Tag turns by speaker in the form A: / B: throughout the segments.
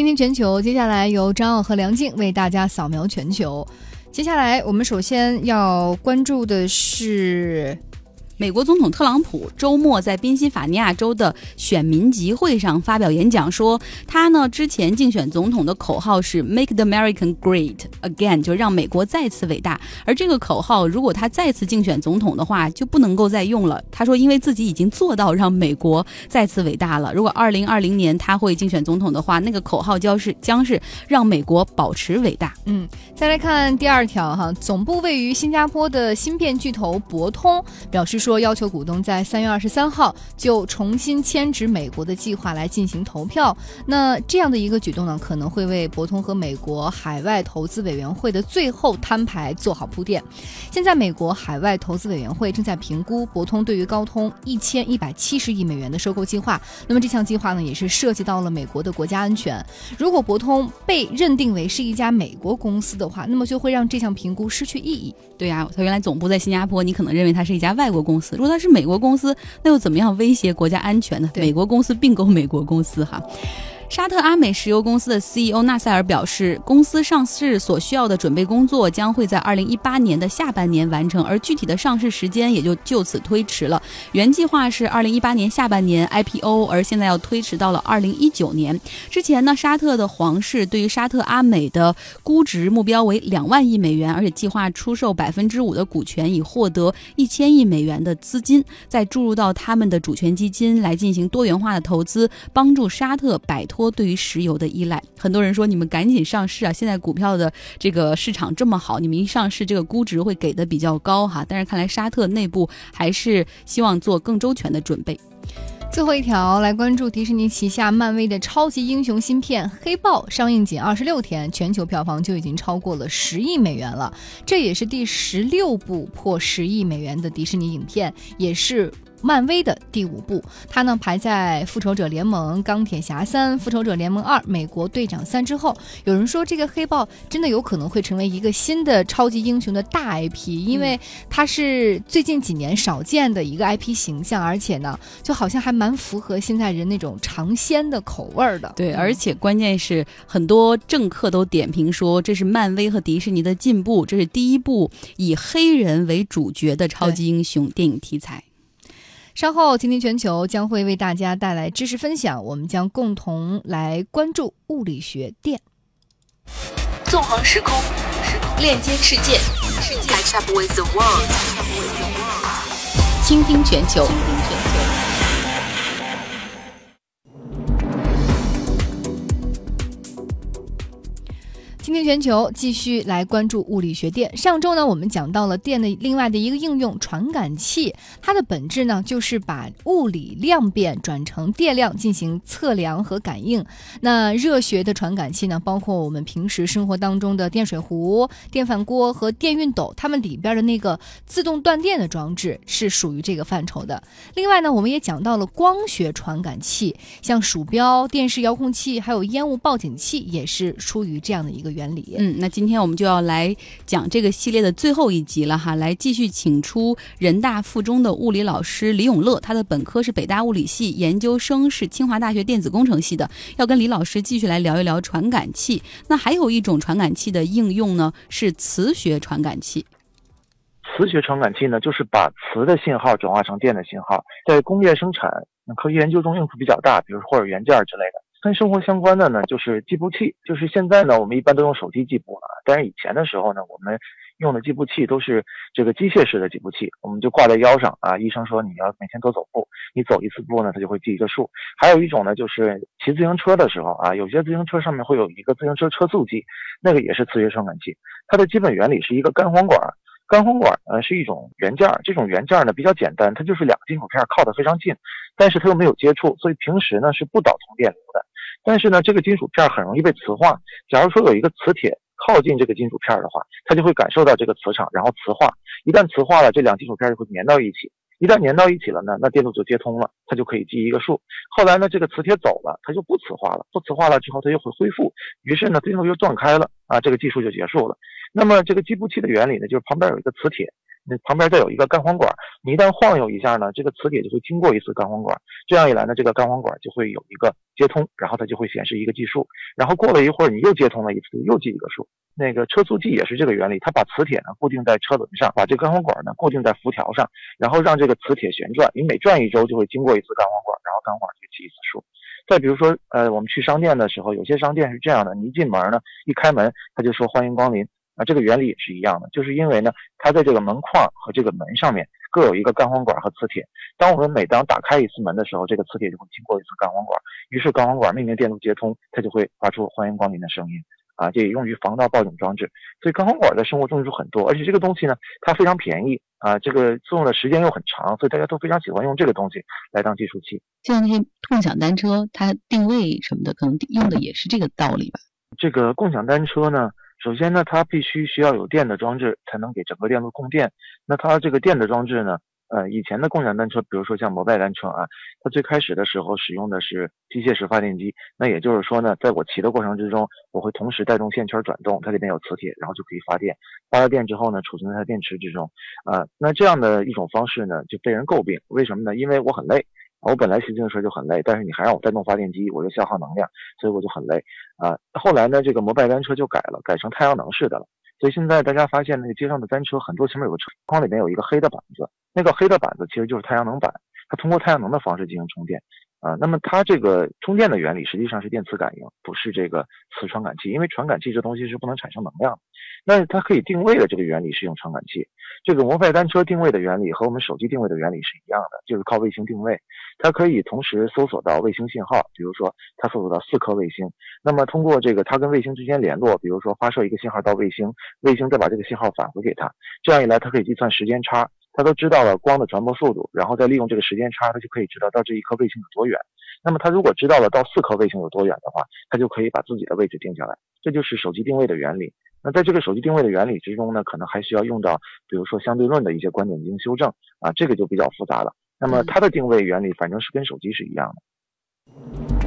A: 听听全球，接下来由张奥和梁静为大家扫描全球。接下来我们首先要关注的是。
B: 美国总统特朗普周末在宾夕法尼亚州的选民集会上发表演讲，说他呢之前竞选总统的口号是 “Make the American Great Again”，就让美国再次伟大。而这个口号如果他再次竞选总统的话，就不能够再用了。他说，因为自己已经做到让美国再次伟大了。如果二零二零年他会竞选总统的话，那个口号将是将是让美国保持伟大。
A: 嗯，再来看第二条哈，总部位于新加坡的芯片巨头博通表示说。说要求股东在三月二十三号就重新迁址美国的计划来进行投票。那这样的一个举动呢，可能会为博通和美国海外投资委员会的最后摊牌做好铺垫。现在，美国海外投资委员会正在评估博通对于高通一千一百七十亿美元的收购计划。那么这项计划呢，也是涉及到了美国的国家安全。如果博通被认定为是一家美国公司的话，那么就会让这项评估失去意义。
B: 对呀，它原来总部在新加坡，你可能认为它是一家外国公司。如果它是美国公司，那又怎么样威胁国家安全呢？美国公司并购美国公司，哈。沙特阿美石油公司的 CEO 纳塞尔表示，公司上市所需要的准备工作将会在2018年的下半年完成，而具体的上市时间也就就此推迟了。原计划是2018年下半年 IPO，而现在要推迟到了2019年。之前呢，沙特的皇室对于沙特阿美的估值目标为两万亿美元，而且计划出售百分之五的股权，以获得一千亿美元的资金，再注入到他们的主权基金来进行多元化的投资，帮助沙特摆脱。多对于石油的依赖，很多人说你们赶紧上市啊！现在股票的这个市场这么好，你们一上市，这个估值会给的比较高哈。但是看来沙特内部还是希望做更周全的准备。
A: 最后一条来关注迪士尼旗下漫威的超级英雄芯片《黑豹》上映仅二十六天，全球票房就已经超过了十亿美元了，这也是第十六部破十亿美元的迪士尼影片，也是。漫威的第五部，它呢排在《复仇者联盟》《钢铁侠三》《复仇者联盟二》《美国队长三》之后。有人说，这个黑豹真的有可能会成为一个新的超级英雄的大 IP，因为它是最近几年少见的一个 IP 形象，而且呢，就好像还蛮符合现在人那种尝鲜的口味的。
B: 对，而且关键是很多政客都点评说，这是漫威和迪士尼的进步，这是第一部以黑人为主角的超级英雄电影题材。
A: 稍后，听听全球将会为大家带来知识分享。我们将共同来关注物理学电。
C: 纵横时空，链接世界，倾听全球。
A: 倾听全球继续来关注物理学电。上周呢，我们讲到了电的另外的一个应用——传感器。它的本质呢，就是把物理量变转成电量进行测量和感应。那热学的传感器呢，包括我们平时生活当中的电水壶、电饭锅和电熨斗，它们里边的那个自动断电的装置是属于这个范畴的。另外呢，我们也讲到了光学传感器，像鼠标、电视遥控器，还有烟雾报警器，也是出于这样的一个原。原理，
B: 嗯，那今天我们就要来讲这个系列的最后一集了哈，来继续请出人大附中的物理老师李永乐，他的本科是北大物理系，研究生是清华大学电子工程系的，要跟李老师继续来聊一聊传感器。那还有一种传感器的应用呢，是磁学传感器。
D: 磁学传感器呢，就是把磁的信号转化成电的信号，在工业生产、科学研究中用处比较大，比如或者元件之类的。跟生活相关的呢，就是计步器。就是现在呢，我们一般都用手机计步了。但是以前的时候呢，我们用的计步器都是这个机械式的计步器，我们就挂在腰上啊。医生说你要每天多走步，你走一次步呢，它就会记一个数。还有一种呢，就是骑自行车的时候啊，有些自行车上面会有一个自行车车速计，那个也是磁学传感器。它的基本原理是一个干簧管。钢簧管呢是一种元件，这种元件呢比较简单，它就是两个金属片靠得非常近，但是它又没有接触，所以平时呢是不导通电流的。但是呢，这个金属片很容易被磁化。假如说有一个磁铁靠近这个金属片的话，它就会感受到这个磁场，然后磁化。一旦磁化了，这两金属片就会粘到一起。一旦粘到一起了呢，那电路就接通了，它就可以记一个数。后来呢，这个磁铁走了，它就不磁化了。不磁化了之后，它又会恢复。于是呢，电路又断开了啊，这个技术就结束了。那么这个计步器的原理呢，就是旁边有一个磁铁，那旁边再有一个干簧管，你一旦晃悠一下呢，这个磁铁就会经过一次干簧管，这样一来呢，这个干簧管就会有一个接通，然后它就会显示一个计数，然后过了一会儿你又接通了一次，又记一个数。那个车速计也是这个原理，它把磁铁呢固定在车轮上，把这干簧管呢固定在辐条上，然后让这个磁铁旋转，你每转一周就会经过一次干簧管，然后干簧管就记一次数。再比如说，呃，我们去商店的时候，有些商店是这样的，你一进门呢，一开门他就说欢迎光临。啊，这个原理也是一样的，就是因为呢，它在这个门框和这个门上面各有一个干簧管和磁铁。当我们每当打开一次门的时候，这个磁铁就会经过一次干簧管，于是干簧管命令电路接通，它就会发出欢迎光临的声音。啊，这也用于防盗报警装置。所以干簧管在生活中用处很多，而且这个东西呢，它非常便宜啊，这个作用的时间又很长，所以大家都非常喜欢用这个东西来当计数器。
B: 像那些共享单车，它定位什么的，可能用的也是这个道理吧？
D: 这个共享单车呢？首先呢，它必须需要有电的装置才能给整个电路供电。那它这个电的装置呢，呃，以前的共享单车，比如说像摩拜单车啊，它最开始的时候使用的是机械式发电机。那也就是说呢，在我骑的过程之中，我会同时带动线圈转动，它里面有磁铁，然后就可以发电。发了电之后呢，储存在它电池之中。啊，那这样的一种方式呢，就被人诟病。为什么呢？因为我很累。我本来骑自行车就很累，但是你还让我带动发电机，我就消耗能量，所以我就很累啊。后来呢，这个摩拜单车就改了，改成太阳能式的了。所以现在大家发现那个街上的单车很多前面有个车筐，里面有一个黑的板子，那个黑的板子其实就是太阳能板，它通过太阳能的方式进行充电。啊，那么它这个充电的原理实际上是电磁感应，不是这个磁传感器，因为传感器这东西是不能产生能量。那它可以定位的这个原理是用传感器。这个摩拜单车定位的原理和我们手机定位的原理是一样的，就是靠卫星定位。它可以同时搜索到卫星信号，比如说它搜索到四颗卫星，那么通过这个它跟卫星之间联络，比如说发射一个信号到卫星，卫星再把这个信号返回给它，这样一来它可以计算时间差。它都知道了光的传播速度，然后再利用这个时间差，他就可以知道到这一颗卫星有多远。那么他如果知道了到四颗卫星有多远的话，他就可以把自己的位置定下来。这就是手机定位的原理。那在这个手机定位的原理之中呢，可能还需要用到，比如说相对论的一些观点进行修正啊，这个就比较复杂了。那么它的定位原理反正是跟手机是一样的。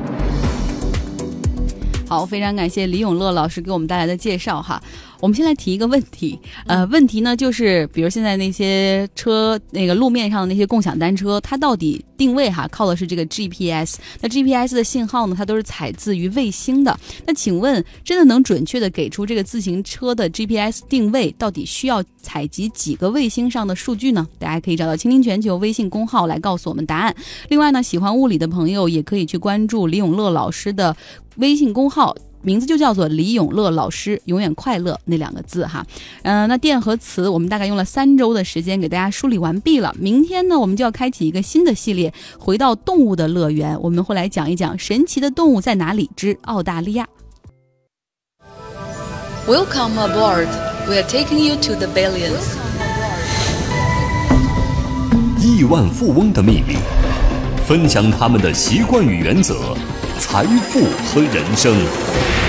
B: 好，非常感谢李永乐老师给我们带来的介绍哈。我们先来提一个问题，呃，问题呢就是，比如现在那些车，那个路面上的那些共享单车，它到底定位哈靠的是这个 GPS？那 GPS 的信号呢，它都是采自于卫星的。那请问，真的能准确的给出这个自行车的 GPS 定位，到底需要采集几个卫星上的数据呢？大家可以找到“倾听全球”微信公号来告诉我们答案。另外呢，喜欢物理的朋友也可以去关注李永乐老师的微信公号。名字就叫做李永乐老师，永远快乐那两个字哈，嗯，那电和磁我们大概用了三周的时间给大家梳理完毕了。明天呢，我们就要开启一个新的系列，回到动物的乐园，我们会来讲一讲神奇的动物在哪里之澳大利亚。
C: Welcome aboard, we are taking you to the billions。
E: 亿万富翁的秘密，分享他们的习惯与原则。财富和人生。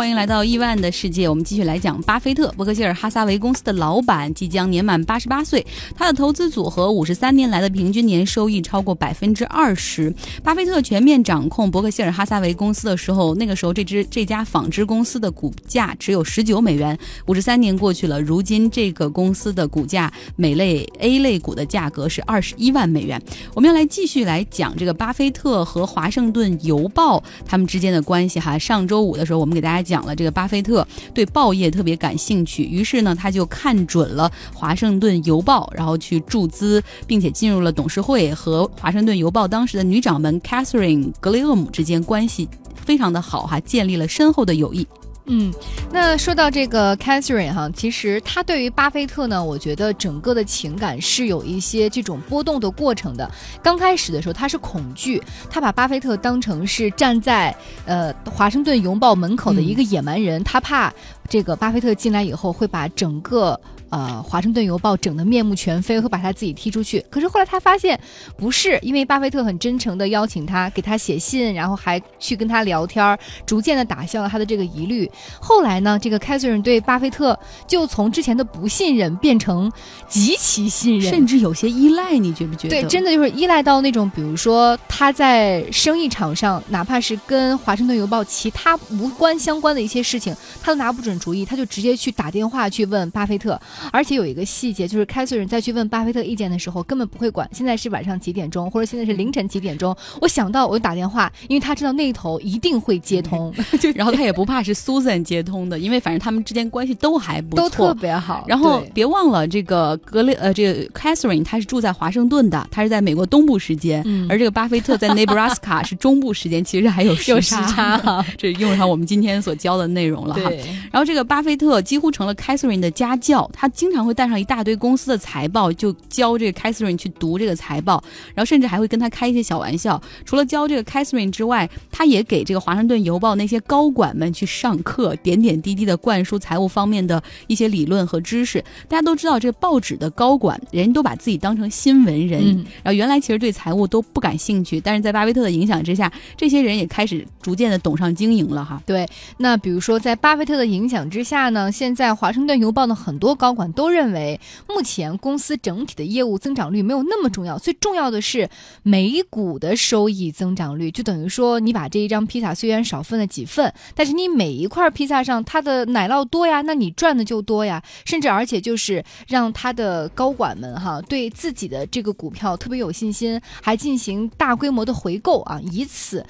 B: 欢迎来到亿万的世界，我们继续来讲巴菲特。伯克希尔哈撒韦公司的老板即将年满八十八岁，他的投资组合五十三年来的平均年收益超过百分之二十。巴菲特全面掌控伯克希尔哈撒韦公司的时候，那个时候这支这家纺织公司的股价只有十九美元。五十三年过去了，如今这个公司的股价每类 A 类股的价格是二十一万美元。我们要来继续来讲这个巴菲特和华盛顿邮报他们之间的关系哈。上周五的时候，我们给大家。讲了这个巴菲特对报业特别感兴趣，于是呢，他就看准了《华盛顿邮报》，然后去注资，并且进入了董事会，和《华盛顿邮报》当时的女掌门 Catherine 格雷厄姆之间关系非常的好哈，建立了深厚的友谊。
A: 嗯，那说到这个 Catherine 哈，其实他对于巴菲特呢，我觉得整个的情感是有一些这种波动的过程的。刚开始的时候，他是恐惧，他把巴菲特当成是站在呃华盛顿邮报门口的一个野蛮人，他怕这个巴菲特进来以后会把整个。呃华盛顿邮报整得面目全非，会把他自己踢出去。可是后来他发现不是，因为巴菲特很真诚的邀请他，给他写信，然后还去跟他聊天，逐渐的打消了他的这个疑虑。后来呢，这个凯瑟琳对巴菲特就从之前的不信任变成极其信任，
B: 甚至有些依赖。你觉不觉得？
A: 对，真的就是依赖到那种，比如说他在生意场上，哪怕是跟华盛顿邮报其他无关相关的一些事情，他都拿不准主意，他就直接去打电话去问巴菲特。而且有一个细节，就是凯瑟琳在去问巴菲特意见的时候，根本不会管现在是晚上几点钟，或者现在是凌晨几点钟。我想到我就打电话，因为他知道那头一定会接通，
B: 就然后他也不怕是 Susan 接通的，因为反正他们之间关系都还不错，
A: 都特别好。
B: 然后别忘了这个格雷呃，这个 Catherine 她是住在华盛顿的，她是在美国东部时间，而这个巴菲特在 Nebraska 是中部时间，其实还有时
A: 差。
B: 这用上我们今天所教的内容了哈。然后这个巴菲特几乎成了 Catherine 的家教，他经常会带上一大堆公司的财报，就教这个 Catherine 去读这个财报，然后甚至还会跟他开一些小玩笑。除了教这个 Catherine 之外，他也给这个华盛顿邮报那些高管们去上课，点点滴滴的灌输财务方面的一些理论和知识。大家都知道，这个报纸的高管人都把自己当成新闻人，然后原来其实对财务都不感兴趣，但是在巴菲特的影响之下，这些人也开始逐渐的懂上经营了哈。
A: 对，那比如说在巴菲特的影响之下呢，现在华盛顿邮报的很多高管都认为，目前公司整体的业务增长率没有那么重要，最重要的是每股的收益增长率。就等于说，你把这一张披萨虽然少分了几份，但是你每一块披萨上它的奶酪多呀，那你赚的就多呀。甚至而且就是让他的高管们哈对自己的这个股票特别有信心，还进行大规模的回购啊，以此。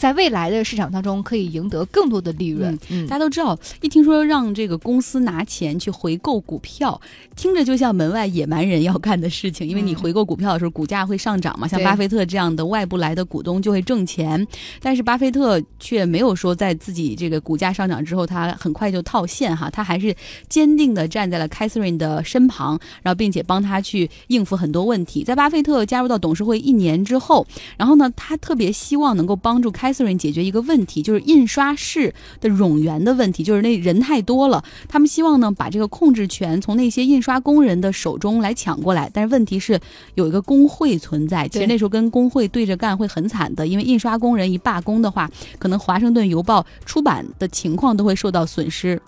A: 在未来的市场当中，可以赢得更多的利润。
B: 嗯，大家都知道，一听说让这个公司拿钱去回购股票，听着就像门外野蛮人要干的事情。因为你回购股票的时候，股价会上涨嘛，像巴菲特这样的外部来的股东就会挣钱。但是巴菲特却没有说在自己这个股价上涨之后，他很快就套现哈，他还是坚定的站在了凯瑟琳的身旁，然后并且帮他去应付很多问题。在巴菲特加入到董事会一年之后，然后呢，他特别希望能够帮助凯。解决一个问题，就是印刷室的冗员的问题，就是那人太多了，他们希望呢把这个控制权从那些印刷工人的手中来抢过来。但是问题是有一个工会存在，其实那时候跟工会对着干会很惨的，因为印刷工人一罢工的话，可能华盛顿邮报出版的情况都会受到损失。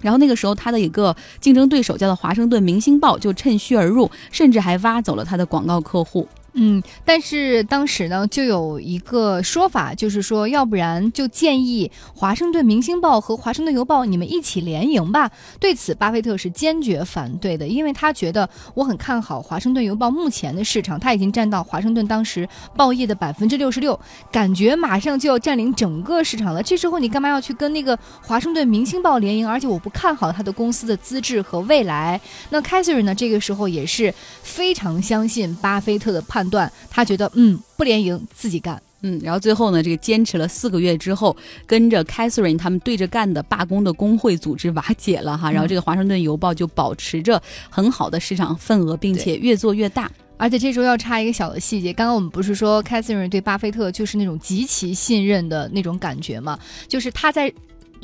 B: 然后那个时候，他的一个竞争对手叫做华盛顿明星报就趁虚而入，甚至还挖走了他的广告客户。
A: 嗯，但是当时呢，就有一个说法，就是说，要不然就建议《华盛顿明星报》和《华盛顿邮报》你们一起联营吧。对此，巴菲特是坚决反对的，因为他觉得我很看好《华盛顿邮报》目前的市场，他已经占到华盛顿当时报业的百分之六十六，感觉马上就要占领整个市场了。这时候你干嘛要去跟那个《华盛顿明星报》联营？而且我不看好他的公司的资质和未来。那凯瑟琳呢？这个时候也是非常相信巴菲特的判。断，他觉得嗯不联营自己干，
B: 嗯，然后最后呢，这个坚持了四个月之后，跟着 Catherine 他们对着干的罢工的工会组织瓦解了哈，然后这个华盛顿邮报就保持着很好的市场份额，并且越做越大。
A: 而且这时候要插一个小的细节，刚刚我们不是说 Catherine 对巴菲特就是那种极其信任的那种感觉吗？就是他在。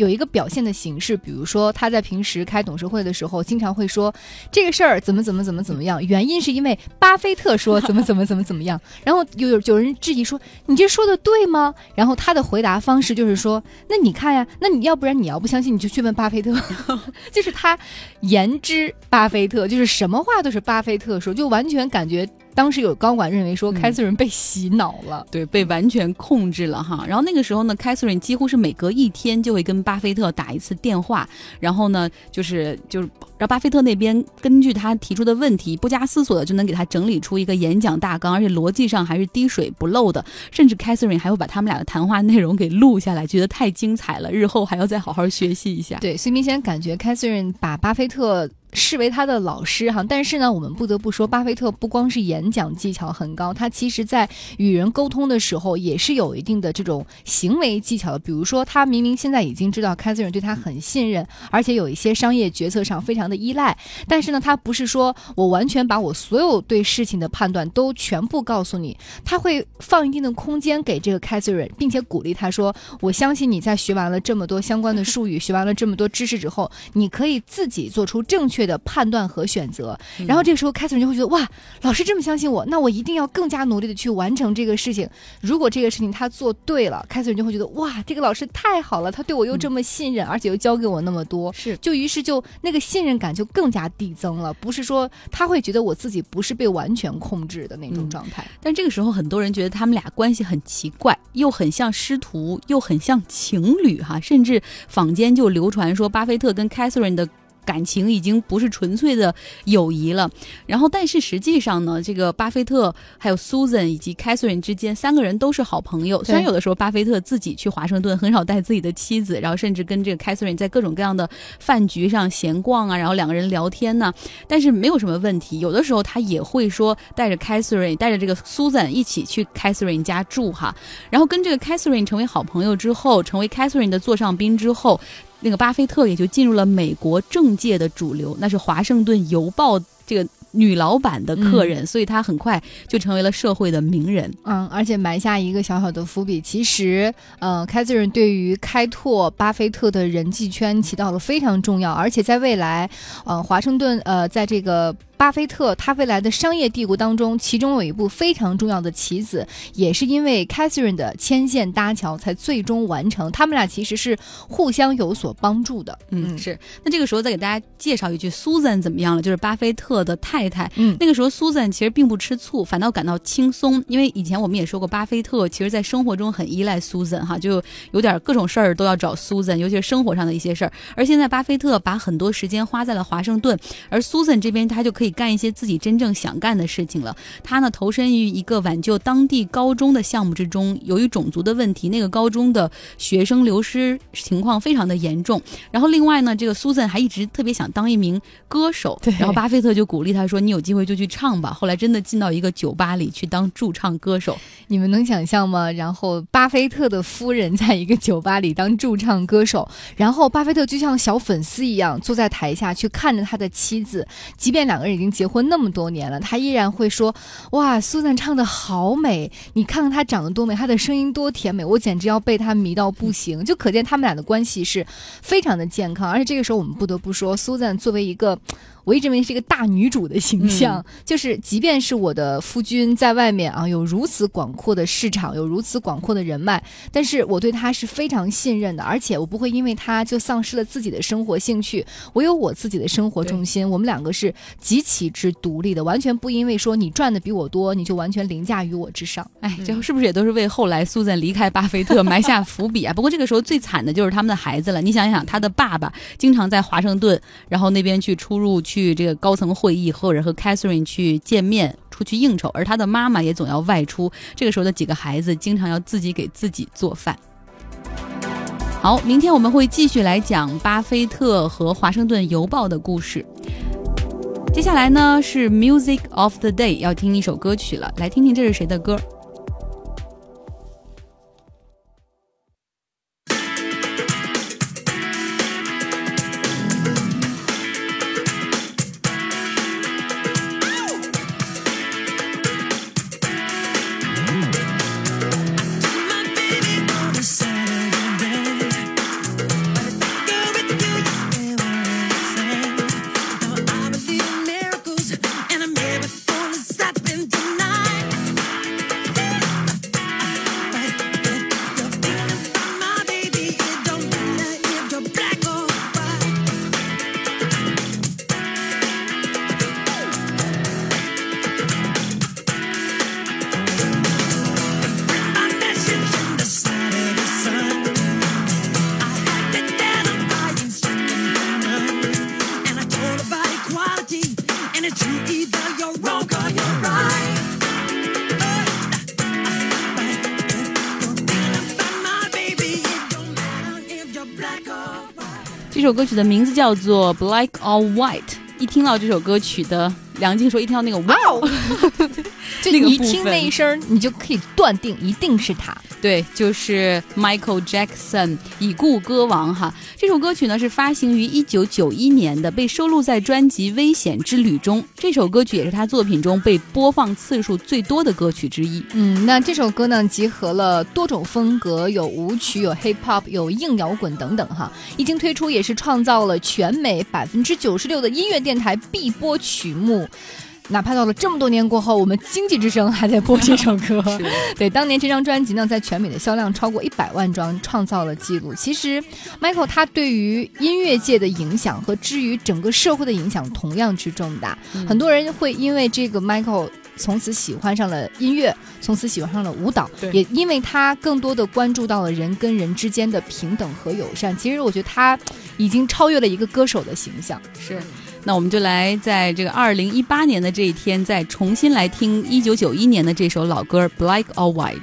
A: 有一个表现的形式，比如说他在平时开董事会的时候，经常会说这个事儿怎么怎么怎么怎么样，原因是因为巴菲特说怎么怎么怎么怎么样。然后有有人质疑说你这说的对吗？然后他的回答方式就是说，那你看呀，那你要不然你要不相信，你就去问巴菲特。就是他言之巴菲特，就是什么话都是巴菲特说，就完全感觉。当时有高管认为说，凯瑟琳被洗脑了，
B: 对，被完全控制了哈。然后那个时候呢，凯瑟琳几乎是每隔一天就会跟巴菲特打一次电话，然后呢，就是就是让巴菲特那边根据他提出的问题，不加思索的就能给他整理出一个演讲大纲，而且逻辑上还是滴水不漏的。甚至凯瑟琳还会把他们俩的谈话内容给录下来，觉得太精彩了，日后还要再好好学习一下。
A: 对，所以明显感觉凯瑟琳把巴菲特。视为他的老师哈，但是呢，我们不得不说，巴菲特不光是演讲技巧很高，他其实在与人沟通的时候也是有一定的这种行为技巧的。比如说，他明明现在已经知道凯瑟琳对他很信任，而且有一些商业决策上非常的依赖，但是呢，他不是说我完全把我所有对事情的判断都全部告诉你，他会放一定的空间给这个凯瑟琳，并且鼓励他说：“我相信你在学完了这么多相关的术语，学完了这么多知识之后，你可以自己做出正确。”确的判断和选择。
B: 嗯
A: 然后这个时候，凯瑟琳就会觉得哇，老师这么相信我，那我一定要更加努力的去完成这个事情。如果这个事情他做对了，凯瑟琳就会觉得哇，这个老师太好了，他对我又这么信任，而且又教给我那么多。
B: 是
A: 就于是就那个信任感就更加递增了，不是说他会觉得我自己不是被完全控制的那种
B: 嗯
A: 状态。
B: 但这个时候，很多人觉得他们俩关系很奇怪，又很像师徒，又很像情侣哈，甚至坊间就流传说，巴菲特跟 Catherine 的。感情已经不是纯粹的友谊了，然后但是实际上呢，这个巴菲特还有 Susan 以及 Catherine 之间三个人都是好朋友。虽然有的时候巴菲特自己去华盛顿很少带自己的妻子，然后甚至跟这个 Catherine 在各种各样的饭局上闲逛啊，然后两个人聊天呢、但是没有什么问题。有的时候他也会说带着 Catherine 带着这个 Susan 一起去 Catherine 家住哈，然后跟这个 Catherine 成为好朋友之后，成为 Catherine 的座上宾之后。那个巴菲特也就进入了美国政界的主流，那是华盛顿邮报这个女老板的客人，所以她很快就成为了社会的名人。
A: 嗯，而且埋下一个小小的伏笔，其实，呃，凯瑟琳对于开拓巴菲特的人际圈起到了非常重要，而且在未来，呃，华盛顿，呃，在这个。巴菲特他未来的商业帝国当中，其中有一部非常重要的棋子，也是因为 Catherine 的牵线搭桥才最终完成。他们俩其实是互相有所帮助的。
B: 嗯，是。那这个时候再给大家介绍一句，Susan 怎么样了？就是巴菲特的太太。
A: 嗯，
B: 那个时候 Susan 其实并不吃醋，反倒感到轻松，因为以前我们也说过，巴菲特其实在生活中很依赖 Susan 哈，就有点各种事儿都要找 Susan，尤其是生活上的一些事儿。而现在巴菲特把很多时间花在了华盛顿，而 Susan 这边他就可以干一些自己真正想干的事情了。他呢投身于一个挽救当地高中的项目之中，由于种族的问题，那个高中的学生流失情况非常的严重。然后另外呢，这个 Susan 还一直特别想当一名歌手，
A: 对
B: 然后巴菲特就鼓励他说：“你有机会就去唱吧。”后来真的进到一个酒吧里去当驻唱歌手。
A: 你们能想象吗？然后巴菲特的夫人在一个酒吧里当驻唱歌手，然后巴菲特就像小粉丝一样坐在台下去看着他的妻子，即便两个人已已经结婚那么多年了，他依然会说：“哇，苏赞唱的好美，你看看她长得多美，她的声音多甜美，我简直要被她迷到不行。”就可见他们俩的关系是非常的健康。而且这个时候我们不得不说，苏赞作为一个。我一直认为是一个大女主的形象，就是即便是我的夫君在外面啊，有如此广阔的市场，有如此广阔的人脉，但是我对他是非常信任的，而且我不会因为他就丧失了自己的生活兴趣，我有我自己的生活重心，我们两个是极其之独立的，完全不因为说你赚的比我多，你就完全凌驾于我之上。
B: 哎，这是不是也都是为后来苏赞离开巴菲特 埋下伏笔啊？不过这个时候最惨的就是他们的孩子了。你想想，他的爸爸经常在华盛顿，然后那边去出入去去这个高层会议，或者和 Catherine 去见面、出去应酬，而他的妈妈也总要外出。这个时候的几个孩子经常要自己给自己做饭。好，明天我们会继续来讲巴菲特和华盛顿邮报的故事。接下来呢是 Music of the Day，要听一首歌曲了，来听听这是谁的歌。这首歌曲的名字叫做《Black or White》。一听到这首歌曲的梁静说一听到那个哇哦，
A: 就
B: 那个
A: 你一听那一声，你就可以断定一定是他。
B: 对，就是 Michael Jackson 已故歌王哈。这首歌曲呢是发行于一九九一年的，被收录在专辑《危险之旅》中。这首歌曲也是他作品中被播放次数最多的歌曲之一。
A: 嗯，那这首歌呢，集合了多种风格，有舞曲，有 hip hop，有硬摇滚等等哈。一经推出，也是创造了全美百分之九十六的音乐电台必播曲目。哪怕到了这么多年过后，我们经济之声还在播这首歌。对，当年这张专辑呢，在全美的销量超过一百万张，创造了记录。其实，Michael 他对于音乐界的影响和至于整个社会的影响同样之重大。很多人会因为这个 Michael 从此喜欢上了音乐，从此喜欢上了舞蹈，也因为他更多的关注到了人跟人之间的平等和友善。其实我觉得他已经超越了一个歌手的形象。
B: 是，那我们就来在这个二零一八年的这一天，再重新来听一九九一年的这首老歌《Black or White》。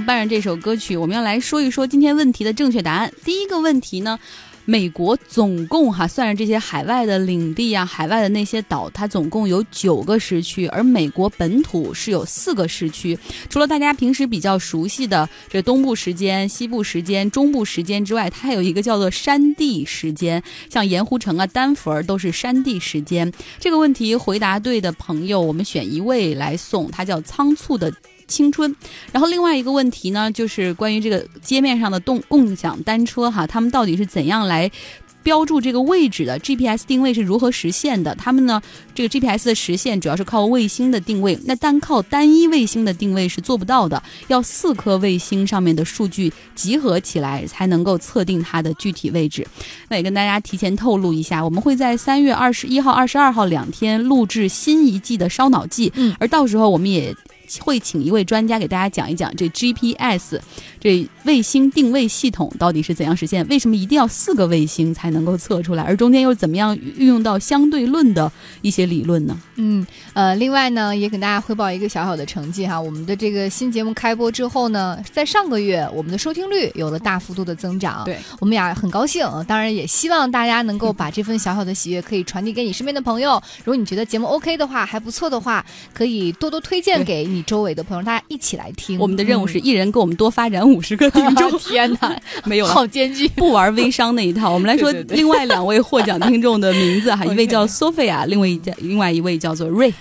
B: 伴着这首歌曲，我们要来说一说今天问题的正确答案。第一个问题呢，美国总共哈算上这些海外的领地啊，海外的那些岛，它总共有九个时区，而美国本土是有四个时区。除了大家平时比较熟悉的这东部时间、西部时间、中部时间之外，它还有一个叫做山地时间，像盐湖城啊、丹佛都是山地时间。这个问题回答对的朋友，我们选一位来送，他叫仓促的 青春。然后另外一个问题呢，就是关于这个街面上的动共享单车哈，他们到底是怎样来？标注这个位置的 GPS 定位是如何实现的？他们呢，这个 GPS 的实现主要是靠卫星的定位，那单靠单一卫星的定位是做不到的，要四颗卫星上面的数据集合起来才能够测定它的具体位置。那也跟大家提前透露一下，我们会在三月二十一号、二十二号两天录制新一季的烧脑季，
A: 嗯
B: 而到时候我们也。会请一位专家给大家讲一讲这 GPS 这卫星定位系统到底是怎样实现？为什么一定要四个卫星才能够测出来？而中间又怎么样运用到相对论的一些理论呢？
A: 嗯，呃，另外呢，也给大家汇报一个小小的成绩哈。我们的这个新节目开播之后呢，在上个月我们的收听率有了大幅度的增长，
B: 对
A: 我们俩很高兴。当然，也希望大家能够把这份小小的喜悦可以传递给你身边的朋友。如果你觉得节目 OK 的话，还不错的话，可以多多推荐给你周围的朋友，大家一起来听。
B: 我们的任务是一人给我们多发展五十个 听众。
A: 嗯天哪，
B: 没有了
A: 好艰巨。
B: 不玩微商那一套。我们来说 另外两位获奖听众的名字哈，一位叫 Sophia，另外一另外一位叫做 Ray。